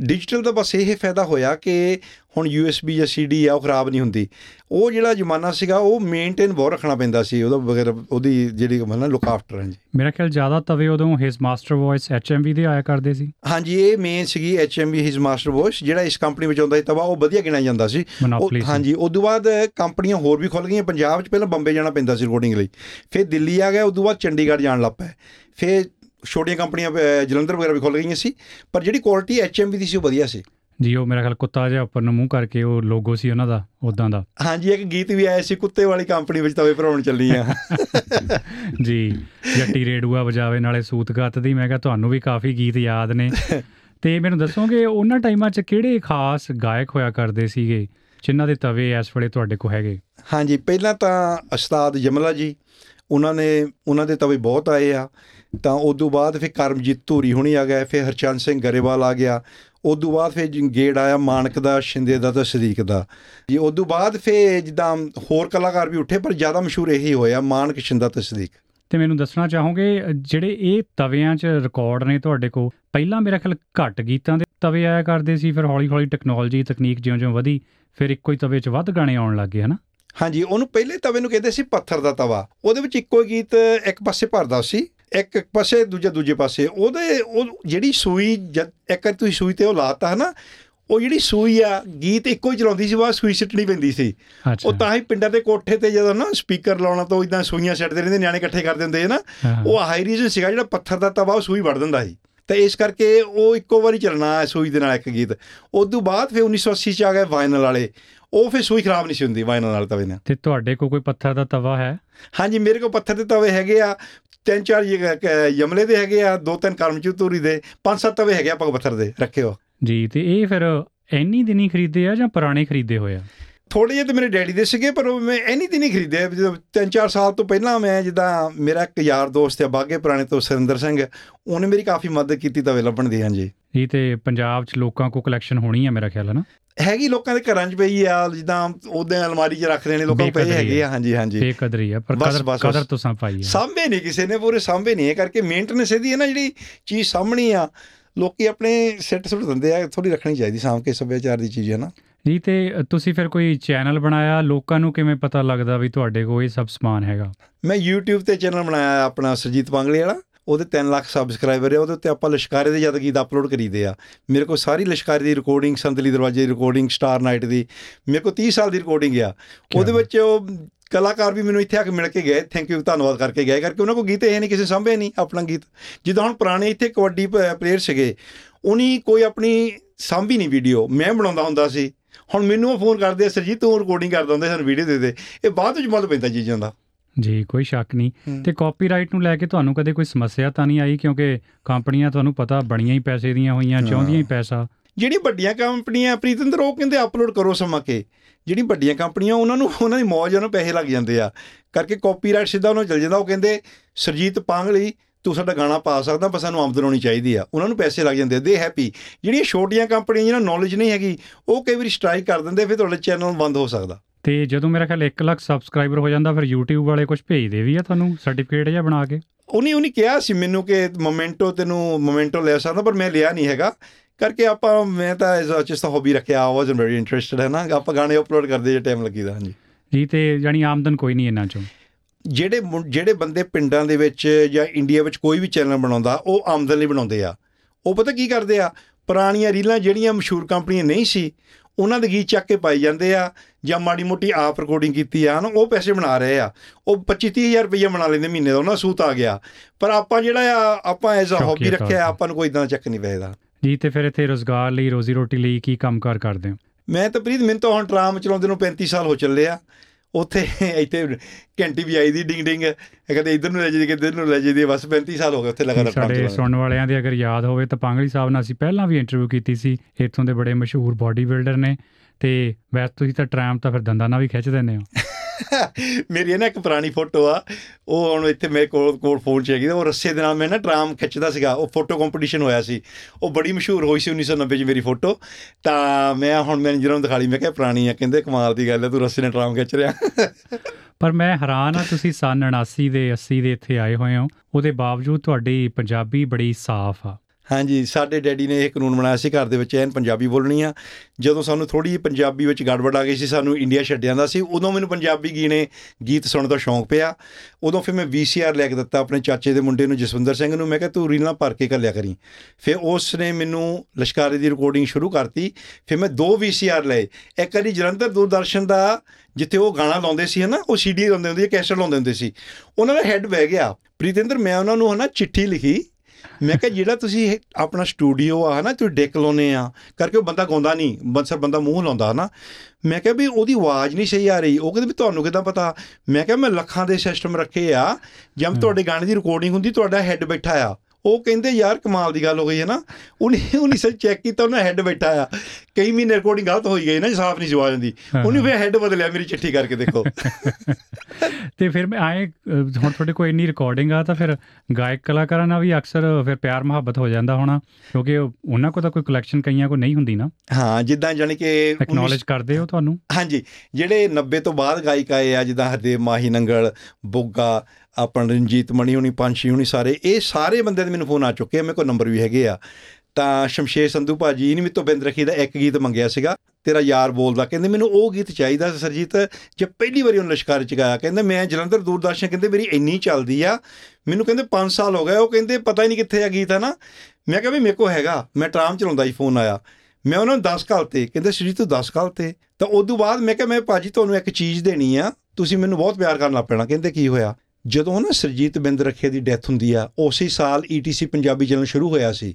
C: ਡਿਜੀਟਲ ਦਾ ਬਸ ਇਹ ਫਾਇਦਾ ਹੋਇਆ ਕਿ ਹੁਣ USB ਜਾਂ CD ਆ ਉਹ ਖਰਾਬ ਨਹੀਂ ਹੁੰਦੀ। ਉਹ ਜਿਹੜਾ ਜ਼ਮਾਨਾ ਸੀਗਾ ਉਹ ਮੇਨਟੇਨ ਬਹੁਤ ਰੱਖਣਾ ਪੈਂਦਾ ਸੀ ਉਹਦਾ ਵਗੈਰਾ ਉਹਦੀ ਜਿਹੜੀ ਮਤਲਬ ਲੁੱਕ ਆਫਟਰ ਹਾਂਜੀ।
B: ਮੇਰਾ ਖਿਆਲ ਜ਼ਿਆਦਾ ਤਵੇ ਉਦੋਂ ਹਿਸ ਮਾਸਟਰ ਵੌਇਸ HMV ਦੇ ਆਇਆ ਕਰਦੇ ਸੀ।
C: ਹਾਂਜੀ ਇਹ ਮੇਨ ਸੀਗੀ HMV ਹਿਸ ਮਾਸਟਰ ਵੌਇਸ ਜਿਹੜਾ ਇਸ ਕੰਪਨੀ ਵਿੱਚ ਆਉਂਦਾ ਸੀ ਤਵਾ ਉਹ ਵਧੀਆ ਗਿਣਿਆ ਜਾਂਦਾ ਸੀ। ਹਾਂਜੀ ਉਸ ਤੋਂ ਬਾਅਦ ਕੰਪਨੀਆਂ ਹੋਰ ਵੀ ਖੁੱਲ ਗਈਆਂ ਪੰਜਾਬ 'ਚ ਪਹਿਲਾਂ ਬੰਬੇ ਜਾਣਾ ਪੈਂਦਾ ਸੀ ਰਿਕਾਰਡਿੰਗ ਲਈ। ਫਿਰ ਦਿੱਲੀ ਆ ਗਿਆ ਉਸ ਤੋਂ ਬਾਅਦ ਚੰਡੀਗੜ੍ਹ ਜਾਣ ਲੱਗ ਪਏ। ਫਿਰ ਛੋਟੀਆਂ ਕੰਪਨੀਆਂ ਜਲੰਧਰ ਵਗੈਰਾ ਵੀ ਖੁੱਲ ਗਈਆਂ ਸੀ ਪਰ ਜਿਹੜੀ ਕੁਆਲਿਟੀ HMV ਦੀ ਸੀ ਉਹ ਵਧੀਆ ਸੀ।
B: ਜੀ ਉਹ ਮੇਰਾ ਖਿਆਲ ਕੁੱਤਾ ਜਿਹਾ ਉੱਪਰ ਨੂੰ ਮੂੰਹ ਕਰਕੇ ਉਹ ਲੋਗੋ ਸੀ ਉਹਨਾਂ ਦਾ ਉਦਾਂ ਦਾ।
C: ਹਾਂਜੀ ਇੱਕ ਗੀਤ ਵੀ ਆਇਆ ਸੀ ਕੁੱਤੇ ਵਾਲੀ ਕੰਪਨੀ ਵਿੱਚ ਤਵੇ ਭਰਾਉਣ ਚੱਲੀ ਆ [LAUGHS]
B: ਜੀ ਜੱਟੀ ਰੇਡੂਆ ਵਜਾਵੇ ਨਾਲੇ ਸੂਤ ਗੱਤ ਦੀ ਮੈਂ ਕਿਹਾ ਤੁਹਾਨੂੰ ਵੀ ਕਾਫੀ ਗੀਤ ਯਾਦ ਨੇ। ਤੇ ਮੈਨੂੰ ਦੱਸੋਗੇ ਉਹਨਾਂ ਟਾਈਮਾਂ 'ਚ ਕਿਹੜੇ ਖਾਸ ਗਾਇਕ ਹੋਇਆ ਕਰਦੇ ਸੀਗੇ ਜਿਨ੍ਹਾਂ ਦੇ ਤਵੇ ਇਸ ਵੇਲੇ ਤੁਹਾਡੇ ਕੋਲ ਹੈਗੇ?
C: ਹਾਂਜੀ ਪਹਿਲਾਂ ਤਾਂ ਉਸਤਾਦ ਜਮਲਾ ਜੀ ਉਹਨਾਂ ਨੇ ਉਹਨਾਂ ਦੇ ਤਵੇ ਬਹੁਤ ਆਏ ਆ। ਤਾਂ ਉਸ ਤੋਂ ਬਾਅਦ ਫਿਰ ਕਰਮਜੀਤ ਧੂਰੀ ਹੁਣੀ ਆ ਗਏ ਫਿਰ ਹਰਚੰਦ ਸਿੰਘ ਗਰੇਵਾਲ ਆ ਗਿਆ। ਉਦੋਂ ਬਾਅਦ ਫਿਰ ਗੇੜ ਆਇਆ ਮਾਨਕ ਦਾ ਸ਼ਿੰਦੇ ਦਾ ਤੇ ਸਦੀਕ ਦਾ। ਜੀ ਉਦੋਂ ਬਾਅਦ ਫਿਰ ਜਿੱਦਾਂ ਹੋਰ ਕਲਾਕਾਰ ਵੀ ਉੱਠੇ ਪਰ ਜ਼ਿਆਦਾ ਮਸ਼ਹੂਰ ਇਹੀ ਹੋਇਆ ਮਾਨਕ ਸ਼ਿੰਦਾ ਤੇ ਸਦੀਕ।
B: ਤੇ ਮੈਨੂੰ ਦੱਸਣਾ ਚਾਹੋਗੇ ਜਿਹੜੇ ਇਹ ਤਵਿਆਂ 'ਚ ਰਿਕਾਰਡ ਨੇ ਤੁਹਾਡੇ ਕੋਲ ਪਹਿਲਾਂ ਮੇਰਾ ਖਿਆਲ ਘੱਟ ਗੀਤਾਂ ਦੇ ਤਵੇ ਆਇਆ ਕਰਦੇ ਸੀ ਫਿਰ ਹੌਲੀ-ਹੌਲੀ ਟੈਕਨੋਲੋਜੀ ਤਕਨੀਕ ਜਿਉਂ-ਜਿਉਂ ਵਧੀ ਫਿਰ ਇੱਕੋ ਹੀ ਤਵੇ 'ਚ ਵੱਧ ਗਾਣੇ ਆਉਣ ਲੱਗੇ ਹਨਾ?
C: ਹਾਂਜੀ ਉਹਨੂੰ ਪਹਿਲੇ ਤਵੇ ਨੂੰ ਕਹਿੰਦੇ ਸੀ ਪੱਥਰ ਦਾ ਤਵਾ। ਉਹਦੇ ਵਿੱਚ ਇੱਕੋ ਗੀਤ ਇੱਕ ਪਾਸੇ ਭਰਦਾ ਸੀ। ਇੱਕ ਇੱਕ ਪਾਸੇ ਦੂਜਾ ਦੂਜੇ ਪਾਸੇ ਉਹਦੇ ਉਹ ਜਿਹੜੀ ਸੂਈ ਇੱਕ ਤੁਸੀਂ ਸੂਈ ਤੇ ਉਹ ਲਾਤਾ ਹੈ ਨਾ ਉਹ ਜਿਹੜੀ ਸੂਈ ਆ ਗੀਤ ਇੱਕੋ ਹੀ ਚਲਾਉਂਦੀ ਸੀ ਬਾਅਦ ਸੂਈ ਸਿੱਟਣੀ ਪੈਂਦੀ ਸੀ। ਉਹ ਤਾਂ ਹੀ ਪਿੰਡਾਂ ਦੇ ਕੋਠੇ ਤੇ ਜਦੋਂ ਨਾ ਸਪੀਕਰ ਲਾਉਣਾ ਤਾਂ ਇਦਾਂ ਸੂਈਆਂ ਸਿੱਟਦੇ ਰਹਿੰਦੇ ਨਿਆਣੇ ਇਕੱਠੇ ਕਰ ਦਿੰਦੇ ਨਾ ਉਹ ਹਾਈ ਰੀਜਨ ਸੀਗਾ ਜਿਹੜਾ ਪੱਥਰ ਦਾ ਤਵਾ ਉਹ ਸੂਈ ਵੜ ਦਿੰਦਾ ਸੀ। ਤੇ ਇਸ ਕਰਕੇ ਉਹ ਇੱਕੋ ਵਾਰੀ ਚੱਲਣਾ ਸੂਈ ਦੇ ਨਾਲ ਇੱਕ ਗੀਤ। ਉਦੋਂ ਬਾਅਦ ਫਿਰ 1980 ਚ ਆ ਗਏ ਵਾਇਨਲ ਵਾਲੇ। ਉਹ ਫਿਰ ਸੂਈ ਖਰਾਬ ਨਹੀਂ ਸੀ ਹੁੰਦੀ ਵਾਇਨਲ ਨਾਲ ਤਵੇ ਨਾਲ।
B: ਤੇ ਤੁਹਾਡੇ ਕੋਲ ਕੋਈ ਪੱਥਰ ਦਾ ਤਵਾ ਹੈ?
C: ਹਾਂਜੀ ਮੇਰੇ ਕੋਲ ਪੱਥਰ ਦੇ ਤਵੇ ਹੈਗੇ ਆ। ਤਿੰਨ ਚਾਰ ਕ- ਯਮਲੇ ਦੇ ਹੈਗੇ ਆ ਦੋ ਤਿੰਨ ਕਰਮਚੂ ਤੂਰੀ ਦੇ ਪੰਜ ਸੱਤ ਤਵੇ ਹੈਗੇ ਆ ਪੱਥਰ ਦੇ ਰੱਖੇ ਹੋ
B: ਜੀ ਤੇ ਇਹ ਫਿਰ ਇੰਨੀ ਦਿਨੀ ਖਰੀਦੇ ਆ ਜਾਂ ਪੁਰਾਣੇ ਖਰੀਦੇ ਹੋਏ ਆ?
C: ਥੋੜੇ ਜਿਹੇ ਤੇ ਮੇਰੇ ਡੈਡੀ ਦੇ ਸੀਗੇ ਪਰ ਉਹ ਮੈਂ ਐਨੀ ਦੀ ਨਹੀਂ ਖਰੀਦਿਆ ਜਦੋਂ ਤਿੰਨ ਚਾਰ ਸਾਲ ਤੋਂ ਪਹਿਲਾਂ ਮੈਂ ਜਿੱਦਾਂ ਮੇਰਾ ਇੱਕ ਯਾਰ ਦੋਸਤ ਹੈ ਬਾਗੇ ਪੁਰਾਣੇ ਤੋਂ ਸੁਰਿੰਦਰ ਸਿੰਘ ਉਹਨੇ ਮੇਰੀ ਕਾਫੀ ਮਦਦ ਕੀਤੀ ਤਵੇ ਲੱਭਣ ਦੀ ਹਾਂਜੀ।
B: ਇਹ ਤੇ ਪੰਜਾਬ 'ਚ ਲੋਕਾਂ ਕੋਲ ਕਲੈਕਸ਼ਨ ਹੋਣੀ ਆ ਮੇਰਾ ਖਿਆਲ ਹੈ ਨਾ?
C: ਹੈਗੀ ਲੋਕਾਂ ਦੇ ਘਰਾਂ 'ਚ ਪਈ ਆ ਜਿੱਦਾਂ ਉਹਦੇ ਅਲਮਾਰੀ 'ਚ ਰੱਖਦੇ ਨੇ ਲੋਕਾਂ
B: ਬੇਕਦਰੀ
C: ਹੈਗੇ ਆ ਹਾਂਜੀ ਹਾਂਜੀ।
B: ਬੇਕਦਰੀ ਆ ਪਰ ਕਦਰ ਕਦਰ
C: ਬਸ।
B: ਤੁਸੀਂ ਪਾਈ ਆ
C: ਸਾਂਭੇ ਨਹੀਂ ਕਿਸੇ ਨੇ ਪੂਰੇ ਸਾਂਭੇ ਨਹੀਂ। ਇਹ ਕਰਕੇ ਮੇਨਟੇਨੈਂਸ ਇਹਦੀ ਹੈ ਨਾ ਜਿਹੜੀ ਚੀਜ਼ ਸਾਹਮਣੀ ਆ ਲੋਕੀ ਆਪਣੇ ਸਿੱਟ ਸੁੱਟ ਦਿੰਦੇ ਆ ਥੋੜੀ ਰੱਖਣੀ ਚਾਹੀਦੀ ਸਾਂਭ ਕੇ ਸੱਭਿਆਚਾਰ ਦੀ ਚੀਜ਼ ਹੈ ਨਾ।
B: ਜੀ ਤੇ ਤੁਸੀਂ ਫਿਰ ਕੋਈ ਚੈਨਲ ਬਣਾਇਆ? ਲੋਕਾਂ ਨੂੰ ਕਿਵੇਂ ਪਤਾ ਲੱਗਦਾ ਵੀ ਤੁਹਾਡੇ ਕੋਲ ਇਹ ਸਭ ਸਮਾਨ ਹੈਗਾ?
C: ਮੈਂ YouTube ਤੇ ਚੈਨਲ ਬਣਾਇਆ ਆਪਣਾ ਸਰਜੀਤ ਪਾਂਗਲੇ ਵਾਲਾ। ਉਹਦੇ 3 ਲੱਖ ਸਬਸਕ੍ਰਾਈਬਰ ਹੈ ਉਹਦੇ ਉੱਤੇ ਆਪਾਂ ਲਸ਼ਕਾਰੇ ਦੇ ਜਦ ਗੀਤ ਅਪਲੋਡ ਕਰੀਦੇ ਆ। ਮੇਰੇ ਕੋਲ ਸਾਰੀ ਲਸ਼ਕਾਰੇ ਦੀ ਰਿਕਾਰਡਿੰਗ ਸੰਤਲੀ ਦਰਵਾਜ਼ੇ ਦੀ ਰਿਕਾਰਡਿੰਗ ਸਟਾਰ ਨਾਈਟ ਦੀ ਮੇਰੇ ਕੋਲ 30 ਸਾਲ ਦੀ ਰਿਕਾਰਡਿੰਗ ਆ। ਉਹਦੇ ਵਿੱਚ ਉਹ ਕਲਾਕਾਰ ਵੀ ਮੈਨੂੰ ਇੱਥੇ ਆ ਕੇ ਮਿਲ ਕੇ ਗਏ। ਥੈਂਕ ਯੂ ਧੰਨਵਾਦ ਕਰਕੇ ਗਏ। ਕਰਕੇ ਉਹਨਾਂ ਕੋਲ ਗੀਤ ਇਹ ਨਹੀਂ ਕਿਸੇ ਸਾਂਭੇ ਨਹੀਂ ਆਪਣਾ ਗੀਤ। ਜਿੱਦਾਂ ਹੁਣ ਪੁਰਾਣੇ ਇੱਥੇ ਕਬੱਡੀ ਪਲੇਅਰ ਸੀਗੇ ਉਨੀ ਕੋਈ ਆਪਣੀ ਸਾਂਭੀ ਨਹੀਂ ਵੀਡੀਓ ਮੈਂ ਬਣਾਉਂਦਾ ਹੁੰਦਾ ਸੀ। ਹੁਣ ਮੈਨੂੰ ਫੋਨ ਕਰਦੇ ਆ ਸਰਜੀਤ ਤੂੰ ਰਿਕਾਰਡਿੰਗ ਕਰਦਾ ਹੁੰਦਾ ਸਾਨੂੰ ਵੀਡੀਓ ਦੇ ਦੇ। ਇਹ ਬਾਅਦ ਵਿੱਚ ਮੁੱਲ ਪੈਂਦਾ ਚੀਜ਼ਾਂ ਦਾ।
B: ਜੀ ਕੋਈ ਸ਼ੱਕ ਨਹੀਂ। ਤੇ ਕਾਪੀਰਾਈਟ ਨੂੰ ਲੈ ਕੇ ਤੁਹਾਨੂੰ ਕਦੇ ਕੋਈ ਸਮੱਸਿਆ ਤਾਂ ਨਹੀਂ ਆਈ? ਕਿਉਂਕਿ ਕੰਪਨੀਆਂ ਤੁਹਾਨੂੰ ਪਤਾ ਬਣੀਆਂ ਹੀ ਪੈਸੇ ਦੀਆਂ ਹੋਈਆਂ। ਚਾਹੁੰਦੀਆਂ ਹੀ ਪੈਸਾ।
C: ਜਿਹੜੀ ਵੱਡੀਆਂ ਕੰਪਨੀਆਂ ਪ੍ਰੀਤਿੰਦਰ ਉਹ ਕਹਿੰਦੇ ਅਪਲੋਡ ਕਰੋ ਸਮਾਂ ਕੇ। ਜਿਹੜੀ ਵੱਡੀਆਂ ਕੰਪਨੀਆਂ ਉਹਨਾਂ ਨੂੰ ਉਹਨਾਂ ਦੀ ਮੌਜ ਉਹਨਾਂ ਪੈਸੇ ਲੱਗ ਜਾਂਦੇ ਆ। ਕਰਕੇ ਕਾਪੀਰਾਈਟ ਸਿੱਧਾ ਉਹਨਾਂ ਚਲ ਜਾਂਦਾ। ਉਹ ਕਹਿੰਦੇ ਸਰਜੀਤ ਪਾਂਗਲੀ ਤੂੰ ਸਾਡਾ ਗਾਣਾ ਪਾ ਸਕਦਾ ਬਸ ਸਾਨੂੰ ਆਮਦਨ ਹੋਣੀ ਚਾਹੀਦੀ ਆ। ਉਹਨਾਂ ਨੂੰ ਪੈਸੇ ਲੱਗ ਜਾਂਦੇ ਦੇ ਹੈਪੀ ਜਿਹੜੀਆਂ ਛੋਟੀਆਂ ਕੰਪਨੀਆਂ ਜਿਹਨਾਂ ਨੌਲੇਜ ਨਹੀਂ ਹੈਗੀ ਉਹ ਕਈ ਵਾਰੀ ਸਟ੍ਰਾਈਕ ਕਰ ਦਿੰਦੇ ਫਿਰ ਤੁਹਾਡਾ ਚੈਨਲ ਬੰਦ ਹੋ ਸਕਦਾ।
B: ਤੇ ਜਦੋਂ ਮੇਰਾ ਖਿਆਲ 1 ਲੱਖ ਸਬਸਕ੍ਰਾਈਬਰ ਹੋ ਜਾਂਦਾ ਫਿਰ YouTube ਵਾਲੇ ਕੁਝ ਭੇਜਦੇ ਵੀ ਆ ਤੁਹਾਨੂੰ ਸਰਟੀਫਿਕੇਟ ਜਿਹਾ ਬਣਾ ਕੇ?
C: ਉਹਨੇ ਉਹਨੇ ਕਿਹਾ ਸੀ ਮੈਨੂੰ ਕਿ ਮੋਮੈਂਟੋ ਤੈਨੂੰ ਮੋਮੈਂਟੋ ਲੈ ਸਕਦਾ ਪਰ ਮੈਂ ਲਿਆ ਨਹੀਂ ਹੈਗਾ। ਕਰਕੇ ਆਪਾਂ ਮੈਂ ਤਾਂ ਐਜ਼ ਅ ਜਸਟ ਹੌਬੀ ਰੱਖਿਆ ਆ ਵਾਸ ਵੈਰੀ ਇੰਟਰਸਟਡ ਹੈ ਨਾ? ਆਪਾਂ ਗਾਣੇ ਅਪਲੋਡ ਕਰਦੇ ਜੇ ਟਾਈਮ ਲੱਗੀਦਾ ਹਾਂਜੀ।
B: ਜੀ ਤੇ ਜਾਨੀ ਆਮਦਨ ਕੋਈ ਨਹੀਂ ਇਹਨਾਂ ਚੋਂ।
C: ਜਿਹੜੇ ਜਿਹੜੇ ਬੰਦੇ ਪਿੰਡਾਂ ਦੇ ਵਿੱਚ ਜਾਂ ਇੰਡੀਆ ਵਿੱਚ ਕੋਈ ਵੀ ਚੈਨਲ ਬਣਾਉਂਦਾ ਉਹ ਆਮਦਨ ਲਈ ਬਣਾਉਂਦੇ ਆ। ਉਹ ਪਤਾ ਕੀ ਕਰਦੇ ਆ? ਪੁਰਾਣੀਆਂ ਰੀਲਾਂ ਜਿਹੜੀਆਂ ਮਸ਼ਹੂਰ ਕੰਪਨੀਆਂ ਨਹੀਂ ਸੀ ਉਹਨਾਂ ਦੇ ਗੀਤ ਚੱਕ ਕੇ ਪਾਈ ਜਾਂਦੇ ਆ ਜਾਂ ਮਾੜੀ ਮੋਟੀ ਆਪ ਰਿਕਾਰਡਿੰਗ ਕੀਤੀ ਆ ਨਾ ਉਹ ਪੈਸੇ ਬਣਾ ਰਹੇ ਆ। ਉਹ 25 30000 ਰੁਪਏ ਬਣਾ ਲੈਂਦੇ ਮਹੀਨੇ ਦਾ ਉਹਨਾਂ ਸੂਤ ਆ ਗਿਆ। ਪਰ ਆਪਾਂ ਜਿਹੜਾ ਆ ਆਪਾਂ ਐਜ਼ ਅ ਹੌਬੀ ਰੱਖਿਆ। ਆਪਾਂ ਨੂੰ ਕੋਈ ਇਦਾਂ ਚੱਕ ਨਹੀਂ ਪੈਦਾ
B: ਜੀ ਤੇ ਫਿਰ ਇੱਥੇ ਰੋਜ਼ਗਾਰ ਲਈ ਰੋਜ਼ੀ ਰੋਟੀ ਲਈ ਕੀ ਕੰਮਕਾਰ ਕਰਦੇ ਹੋ?
C: ਮੈਂ ਤਾਂ ਪ੍ਰੀਤ ਮੈਨੂੰ ਤਾਂ ਹੁਣ ਟਰਾਮ ਚਲਾਉਂਦੇ ਨੂੰ 35 ਸਾਲ ਹੋ ਚੱਲੇ ਆ। ਉੱਥੇ ਇੱਥੇ ਘੰਟੀ ਵੀ ਆਈ ਦੀ ਡਿੰਗ ਡਿੰਗ। ਇਹ ਕਦੇ ਇਧਰ ਨੂੰ ਲੈ ਜੀ ਕਿਧਰ ਨੂੰ ਲੈ ਜੀ ਬਸ 35 ਸਾਲ ਹੋ ਗਏ ਉੱਥੇ ਲਗਾਤਾਰ
B: ਸਾਡੇ ਸੁਣਨ ਵਾਲਿਆਂ ਦੇ ਅਗਰ ਯਾਦ ਹੋਵੇ ਤਾਂ ਪਾਂਗਲੀ ਸਾਹਿਬ ਨਾਲ ਅਸੀਂ ਪਹਿਲਾਂ ਵੀ ਇੰਟਰਵਿਊ ਕੀਤੀ ਸੀ ਇੱਥੋਂ ਦੇ ਬੜੇ ਮਸ਼ਹੂਰ ਬਾਡੀ ਬਿਲਡਰ ਨੇ। ਤੇ ਵੈਸੇ ਤੁਸੀਂ ਤਾਂ ਟਰੈਮ ਤਾਂ ਫਿਰ ਦੰਦਾਂ ਨਾਲ ਵੀ ਖਿੱਚ ਦਿੰਦੇ ਹੋ।
C: ਮੇਰੀ ਇਹ ਨਾ ਇੱਕ ਪੁਰਾਣੀ ਫੋਟੋ ਆ, ਉਹ ਹੁਣ ਇੱਥੇ ਮੇਰੇ ਕੋਲ ਕੋਲ ਫੋਨ 'ਚ ਹੈਗੀ ਉਹ ਰੱਸੇ ਦੇ ਨਾਲ ਮੈਂ ਨਾ ਟਰਾਮ ਖਿੱਚਦਾ ਸੀਗਾ, ਉਹ ਫੋਟੋ ਕੰਪੀਟੀਸ਼ਨ ਹੋਇਆ ਸੀ। ਉਹ ਬੜੀ ਮਸ਼ਹੂਰ ਹੋਈ ਸੀ 1990 'ਚ ਮੇਰੀ ਫੋਟੋ। ਤਾਂ ਮੈਂ ਹੁਣ ਮੈਨੇਜਰ ਨੂੰ ਦਿਖਾ ਲਈ ਮੈਂ ਕਿਹਾ ਪੁਰਾਣੀ ਆ, ਕਹਿੰਦੇ ਕਮਾਲ ਦੀ ਗੱਲ ਹੈ ਤੂੰ ਰੱਸੇ ਨਾਲ ਟਰਾਮ ਖਿੱਚ ਰਿਹਾ।
B: ਪਰ ਮੈਂ ਹੈਰਾਨ ਆ, ਤੁਸੀਂ ਸਨ 79 ਦੇ 80 ਦੇ ਇੱਥੇ ਆਏ ਹੋਏ ਹੋ, ਉਹਦੇ ਬਾਵਜੂਦ ਤੁਹਾਡੀ ਪੰਜਾਬੀ ਬੜੀ ਸਾਫ਼ ਆ।
C: ਹਾਂਜੀ, ਸਾਡੇ ਡੈਡੀ ਨੇ ਇਹ ਕਾਨੂੰਨ ਬਣਾਇਆ ਸੀ, ਘਰ ਦੇ ਵਿੱਚ ਐਨ ਪੰਜਾਬੀ ਬੋਲਣੀ ਆ। ਜਦੋਂ ਸਾਨੂੰ ਥੋੜੀ ਜਿਹੀ ਪੰਜਾਬੀ ਵਿੱਚ ਗੜਬੜ ਆ ਗਈ ਸੀ, ਸਾਨੂੰ ਇੰਡੀਆ ਛੱਡ ਜਾਂਦਾ ਸੀ, ਉਦੋਂ ਮੈਨੂੰ ਪੰਜਾਬੀ ਗੀਣੇ, ਗੀਤ ਸੁਣਨ ਦਾ ਸ਼ੌਂਕ ਪਿਆ। ਉਦੋਂ ਫਿਰ ਮੈਂ VCR ਲੈ ਕੇ ਦਿੱਤਾ ਆਪਣੇ ਚਾਚੇ ਦੇ ਮੁੰਡੇ ਨੂੰ, ਜਸਵਿੰਦਰ ਸਿੰਘ ਨੂੰ, ਮੈਂ ਕਿਹਾ ਤੂੰ ਰੀਲਾਂ ਭਰ ਕੇ ਘੱਲਿਆ ਕਰੀ। ਫਿਰ ਉਸ ਨੇ ਮੈਨੂੰ ਲਸ਼ਕਾਰੇ ਦੀ ਰਿਕਾਰਡਿੰਗ ਸ਼ੁਰੂ ਕਰਤੀ। ਫਿਰ ਮੈਂ ਦੋ VCR ਲਏ। ਇੱਕ ਵਾਰੀ ਜਲੰਧਰ ਦੂਰਦਰਸ਼ਨ ਦਾ, ਜਿੱਥੇ ਉਹ ਗਾਣਾ ਲਾਉਂਦੇ ਸੀ, ਹਨਾ, ਉਹ ਸੀਡੀ ਲਾਉਂਦੇ ਹੁੰਦੇ ਸੀ ਕੈਸਟ ਲਾਉਂਦੇ ਹੁੰਦੇ ਸੀ। ਉਹਨਾਂ ਦਾ ਹੈੱਡ ਬਹਿ ਗਿਆ। ਪ੍ਰੀਤਿੰਦਰ, ਮੈਂ ਉਹਨਾਂ ਨੂੰ ਹਨਾ ਚਿੱਠੀ ਲਿਖੀ। ਮੈਂ ਕਿਹਾ ਜਿਹੜਾ ਤੁਸੀਂ ਆਪਣਾ ਸਟੂਡੀਓ ਆ ਹਨਾ ਤੁਸੀਂ ਡੈਕ ਲਾਉਨੇ ਆ ਕਰਕੇ ਉਹ ਬੰਦਾ ਗਾਉਂਦਾ ਨਹੀਂ ਬੰਸਰ ਬੰਦਾ ਮੂੰਹ ਲਾਉਂਦਾ ਹਨਾ। ਮੈਂ ਕਿਹਾ ਵੀ ਉਹਦੀ ਆਵਾਜ਼ ਨਹੀਂ ਸਹੀ ਆ ਰਹੀ ਉਹ ਕਹਿੰਦੇ ਵੀ ਤੁਹਾਨੂੰ ਕਿਦਾਂ ਪਤਾ? ਮੈਂ ਕਿਹਾ ਮੈਂ ਲੱਖਾਂ ਦੇ ਸਿਸਟਮ ਰੱਖੇ ਆ ਜਦ ਤੁਹਾਡੇ ਗਾਣੇ ਦੀ ਰਿਕਾਰਡਿੰਗ ਹੁੰਦੀ ਤੁਹਾਡਾ ਹੈੱਡ ਬੈਠਾ ਆ। ਉਹ ਕਹਿੰਦੇ ਯਾਰ ਕਮਾਲ ਦੀ ਗੱਲ ਹੋ ਗਈ ਹੈ ਨਾ। ਉਹਨੇ ਉਹਨੇ ਸੱਚ ਚੈੱਕ ਕੀਤਾ ਉਹਨਾਂ ਹੈੱਡ ਬੈਠਾ ਆ। ਕਈ ਮਹੀਨੇ ਰਿਕਾਰਡਿੰਗ ਗਲਤ ਹੋਈ ਗਈ ਨਾ ਸਾਫ਼ ਨਹੀਂ ਜਵਾਬ ਜਾਂਦੀ। ਉਹਨੇ ਫਿਰ ਹੈੱਡ ਬਦਲਿਆ ਮੇਰੀ ਚਿੱਠੀ ਕਰਕੇ ਦੇਖੋ। [LAUGHS]
B: ਤੇ ਫਿਰ ਮੈਂ ਆਏ ਹੁਣ ਤੁਹਾਡੇ ਕੋਲ ਇੰਨੀ ਰਿਕਾਰਡਿੰਗ ਆ ਤਾਂ ਫਿਰ ਗਾਇਕ ਕਲਾਕਾਰਾਂ ਨਾਲ ਵੀ ਅਕਸਰ ਫਿਰ ਪਿਆਰ ਮੁਹੱਬਤ ਹੋ ਜਾਂਦਾ ਹੋਣਾ ਕਿਉਂਕਿ ਉਹ- ਉਹਨਾਂ ਕੋਲ ਤਾਂ ਕੋਈ ਕਲੈਕਸ਼ਨ ਕਈਆਂ ਕੋਲ ਨਹੀਂ ਹੁੰਦੀ ਨਾ।
C: ਹਾਂ ਜਿੱਦਾਂ ਜਾਣੀ ਕਿ
B: ਐਕਨੋਲਜ ਕਰਦੇ ਹੋ ਤੁਹਾਨੂੰ?
C: ਹਾਂਜੀ ਜਿਹੜੇ 90 ਤੋਂ ਬਾਅਦ ਗਾਇਕ ਆਏ ਆ ਜਿੱਦਾਂ ਹਰਦੇਵ ਮਾਹੀ ਨੰਗਲ ਬੁੱਗਾ ਆਪਣ ਰਣਜੀਤ ਮਣੀ ਹੁਣੀ, ਪੰਛੀ ਹੁਣੀ ਸਾਰੇ, ਇਹ ਸਾਰੇ ਬੰਦੇ ਦੇ ਮੈਨੂੰ ਫੋਨ ਆ ਚੁੱਕੇ ਆ, ਮੇਰੇ ਕੋਲ ਨੰਬਰ ਵੀ ਹੈਗੇ ਆ। ਤਾਂ ਸ਼ਮਸ਼ੇਰ ਸੰਧੂ ਭਾਜੀ ਇਹਨੇ ਮੇਰੇ ਤੋਂ ਬਿੰਦ ਰੱਖੀ ਦਾ ਇੱਕ ਗੀਤ ਮੰਗਿਆ ਸੀਗਾ, ਤੇਰਾ ਯਾਰ ਬੋਲਦਾ, ਕਹਿੰਦੇ ਮੈਨੂੰ ਉਹ ਗੀਤ ਚਾਹੀਦਾ ਸੀ ਸਰਜੀਤ, ਜੇ ਪਹਿਲੀ ਵਾਰੀ ਉਹ ਲਸ਼ਕਰ ਚ ਗਾਇਆ, ਕਹਿੰਦੇ ਮੈਂ ਜਲੰਧਰ ਦੂਰਦਰਸ਼ਨ, ਕਹਿੰਦੇ ਮੇਰੀ ਇੰਨੀ ਚੱਲਦੀ ਆ, ਮੈਨੂੰ ਕਹਿੰਦੇ 5 ਸਾਲ ਹੋ ਗਏ, ਉਹ ਕਹਿੰਦੇ ਪਤਾ ਹੀ ਨਹੀਂ ਕਿੱਥੇ ਆ ਗੀਤ, ਹੈ ਨਾ? ਮੈਂ ਕਿਹਾ ਵੀ ਮੇਰੇ ਕੋ ਹੈਗਾ, ਮੈਂ ਟਰਾਮ ਚਲਾਉਂਦਾ ਸੀ ਫੋਨ ਆਇਆ, ਮੈਂ ਉਹਨਾਂ ਨੂੰ 10 ਕਾਲ ਤੇ, ਕਹਿੰਦੇ ਸ਼੍ਰੀ ਤੂੰ 10 ਕਾਲ ਤੇ, ਤਾਂ ਉਦੋਂ ਬਾਅਦ ਮੈਂ ਕਿਹਾ ਮੈਂ ਭਾਜੀ ਤੁਹਾਨੂੰ ਇੱਕ ਚੀਜ਼ ਦੇਣੀ ਆ, ਤੁਸੀਂ ਮੈਨੂੰ ਬਹੁਤ ਪਿਆਰ ਕਰਨ ਲੱਗ ਪੈਣਾ, ਕਹਿੰਦੇ ਕੀ ਹੋਇਆ? ਜਦੋਂ ਨਾ ਸਰਜੀਤ ਬਿੰਦ ਰੱਖੇ ਦੀ ਡੈਥ ਹੁੰਦੀ ਆ, ਉਸੇ ਸਾਲ ETC ਪੰਜਾਬੀ ਚੈਨਲ ਸ਼ੁਰੂ ਹੋਇਆ ਸੀ।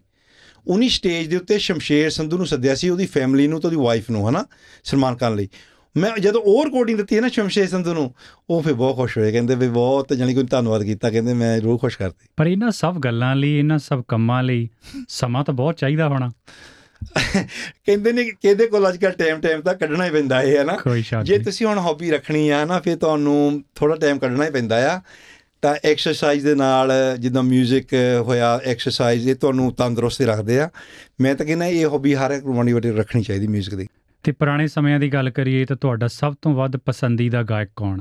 C: ਉਨੀ ਸਟੇਜ ਦੇ ਉੱਤੇ ਸ਼ਮਸ਼ੇਰ ਸੰਧੂ ਨੂੰ ਸੱਦਿਆ ਸੀ ਉਹਦੀ ਫੈਮਿਲੀ ਨੂੰ ਤੇ ਉਹਦੀ ਵਾਈਫ ਨੂੰ ਹਨਾ, ਸਨਮਾਨ ਕਰਨ ਲਈ। ਮੈਂ ਜਦੋਂ ਉਹ ਰਿਕਾਰਡਿੰਗ ਦਿੱਤੀ ਹੈ ਨਾ ਸ਼ਮਸ਼ੇਰ ਸੰਧੂ ਨੂੰ, ਉਹ ਫਿਰ ਬਹੁਤ ਖੁਸ਼ ਹੋਏ, ਕਹਿੰਦੇ ਵੀ ਬਹੁਤ ਜਾਨੀ ਕੋਈ ਧੰਨਵਾਦ ਕੀਤਾ, ਕਹਿੰਦੇ ਮੈਂ ਰੂਹ ਖੁਸ਼ ਕਰਤੀ।
B: ਪਰ ਇਹਨਾਂ ਸਭ ਗੱਲਾਂ ਲਈ, ਇਹਨਾਂ ਸਭ ਕੰਮਾਂ ਲਈ ਸਮਾਂ ਤਾਂ ਬਹੁਤ ਚਾਹੀਦਾ ਹੋਣਾ। [LAUGHS]
C: ਕਹਿੰਦੇ ਨੇ ਕਿ ਕਿਹਦੇ ਕੋਲ ਅੱਜ ਕੱਲ੍ਹ ਟਾਈਮ ਟਾਈਮ ਤਾਂ ਕੱਢਣਾ ਹੀ ਪੈਂਦਾ ਹੈ ਹਨਾ
B: ਕੋਈ ਸ਼ੱਕ
C: ਜੇ
B: ਨਹੀਂ
C: ਤੁਸੀਂ ਹੁਣ ਹੌਬੀ ਰੱਖਣੀ ਆ ਨਾ ਫਿਰ ਤੁਹਾਨੂੰ ਥੋੜਾ ਟਾਈਮ ਕੱਢਣਾ ਹੀ ਪੈਂਦਾ ਆ ਤਾਂ ਐਕਸਰਸਾਈਜ਼ ਦੇ ਨਾਲ ਜਿੱਦਾਂ 뮤직 ਹੋਇਆ ਐਕਸਰਸਾਈਜ਼ ਇਹ ਤੁਹਾਨੂੰ ਤੰਦਰੁਸਤ ਹੀ ਰੱਖਦੇ ਆ ਮੈਂ ਤਾਂ ਕਹਿੰਦਾ ਇਹ ਹੌਬੀ ਹਰ ਇੱਕ ਰੋਮਾਂਡੀ ਵਾਲੀ ਰੱਖਣੀ ਚਾਹੀਦੀ 뮤직 ਦੀ
B: ਤੇ ਪੁਰਾਣੇ ਸਮਿਆਂ ਦੀ ਗੱਲ ਕਰੀਏ ਤਾਂ ਤੁਹਾਡਾ ਸਭ ਤੋਂ ਵੱਧ ਪਸੰਦੀਦਾ ਗਾਇਕ ਕੌਣ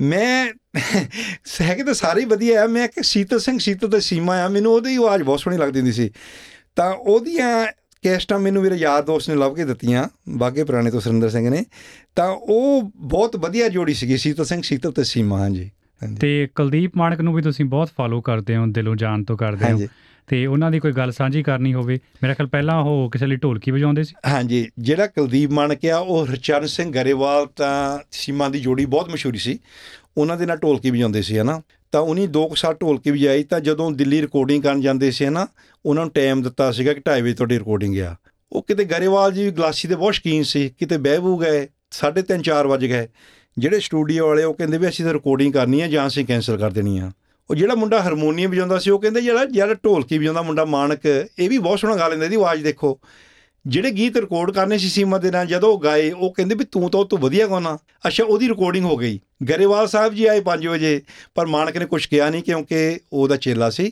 C: ਮੈਂ [LAUGHS] ਹੈਗੇ ਤਾਂ ਸਾਰੇ ਹੀ ਵਧੀਆ ਆ ਮੈਂ ਕਿ ਸੀਤਲ ਸਿੰਘ ਸੀਤਲ ਤੇ ਸੀਮਾ ਆ ਮੈਨੂੰ ਉਹਦੀ ਆਵਾਜ਼ ਬਹੁਤ ਸੋਹਣੀ ਲੱਗਦੀ ਹੁੰਦੀ ਸੀ ਤਾਂ ਉਹਦੀਆਂ ਕੈਸਟਾਂ ਮੈਨੂੰ ਮੇਰੇ ਯਾਰ ਦੋਸਤ ਨੇ ਲੱਭ ਕੇ ਦਿੱਤੀਆਂ ਬਾਗੇ ਪੁਰਾਣੇ ਤੋਂ ਸੁਰਿੰਦਰ ਸਿੰਘ ਨੇ। ਤਾਂ ਉਹ ਬਹੁਤ ਵਧੀਆ ਜੋੜੀ ਸੀਗੀ ਸੀਤਲ ਸਿੰਘ ਸੀਤਲ ਤੇ ਸੀਮਾ ਹਾਂਜੀ ਹਾਂਜੀ।
B: ਤੇ ਕੁਲਦੀਪ ਮਾਨਕ ਨੂੰ ਵੀ ਤੁਸੀਂ ਬਹੁਤ ਫਾਲੋ ਕਰਦੇ ਹੋ ਦਿਲੋਂ ਜਾਨ ਤੋਂ ਕਰਦੇ ਹੋ। ਤੇ ਉਹਨਾਂ ਦੀ ਕੋਈ ਗੱਲ ਸਾਂਝੀ ਕਰਨੀ ਹੋਵੇ ਮੇਰਾ ਖਿਆਲ ਪਹਿਲਾਂ ਉਹ ਕਿਸੇ ਲਈ ਢੋਲਕੀ ਵਜਾਉਂਦੇ ਸੀ।
C: ਹਾਂਜੀ ਜਿਹੜਾ ਕੁਲਦੀਪ ਮਾਨਕ ਆ ਉਹ ਹਰਚਰਨ ਸਿੰਘ ਗਰੇਵਾਲ ਤਾਂ ਸੀਮਾ ਦੀ ਜੋੜੀ ਬਹੁਤ ਮਸ਼ਹੂਰੀ ਸੀ। ਉਹਨਾਂ ਦੇ ਨਾਲ ਢੋਲਕੀ ਵਜਾਉਂਦੇ ਸੀ ਹਨਾ। ਤਾਂ ਉਹਨੀ ਦੋ ਕੁ ਸਾਲ ਢੋਲਕੀ ਵਜਾਈ, ਤਾਂ ਜਦੋਂ ਦਿੱਲੀ ਰਿਕਾਰਡਿੰਗ ਕਰਨ ਜਾਂਦੇ ਸੀ ਹਨਾ, ਉਹਨਾਂ ਨੂੰ ਟਾਈਮ ਦਿੱਤਾ ਸੀਗਾ ਕਿ 2:30 ਵਜੇ ਤੁਹਾਡੀ ਰਿਕਾਰਡਿੰਗ ਆ। ਉਹ ਕਿਤੇ ਗਰੇਵਾਲ ਜੀ ਗਲਾਸੀ ਦੇ ਬਹੁਤ ਸ਼ੌਕੀਨ ਸੀ, ਕਿਤੇ ਬਹਿਬੂ ਗਏ 3:30 4 ਵਜ ਗਏ। ਜਿਹੜੇ ਸਟੂਡੀਓ ਵਾਲੇ ਉਹ ਕਹਿੰਦੇ ਵੀ ਅਸੀਂ ਤਾਂ ਰਿਕਾਰਡਿੰਗ ਕਰਨੀ ਹੈ ਜਾਂ ਅਸੀਂ ਕੈਨਸਲ ਕਰ ਦੇਣੀ ਆ। ਉਹ ਜਿਹੜਾ ਮੁੰਡਾ ਹਾਰਮੋਨੀਅਮ ਵਜਾਉਂਦਾ ਸੀ, ਉਹ ਕਹਿੰਦੇ ਜਿਹੜਾ ਜਿਹੜਾ ਢੋਲਕੀ ਵਜਾਉਂਦਾ ਮੁੰਡਾ ਮਾਨਕ, ਇਹ ਵੀ ਬਹੁਤ ਸੋਹਣਾ ਗਾ ਲੈਂਦਾ, ਇਹਦੀ ਆਵਾਜ਼ ਦੇਖੋ। ਜਿਹੜੇ ਗੀਤ ਰਿਕਾਰਡ ਕਰਨੇ ਸੀ ਸੀਮਾ ਦੇ ਨਾਲ ਜਦੋਂ ਗਾਏ ਉਹ ਕਹਿੰਦੇ ਵੀ ਤੂੰ ਤਾਂ ਉਹ ਤੋਂ ਵਧੀਆ ਗਾਉਣਾ। ਅੱਛਾ ਉਹਦੀ ਰਿਕਾਰਡਿੰਗ ਹੋ ਗਈ। ਗਰੇਵਾਲ ਸਾਹਿਬ ਜੀ ਆਏ 5 ਵਜੇ ਪਰ ਮਾਨਕ ਨੇ ਕੁਝ ਕਿਹਾ ਨਹੀਂ ਕਿਉਂਕਿ ਉਹਦਾ ਚੇਲਾ ਸੀ।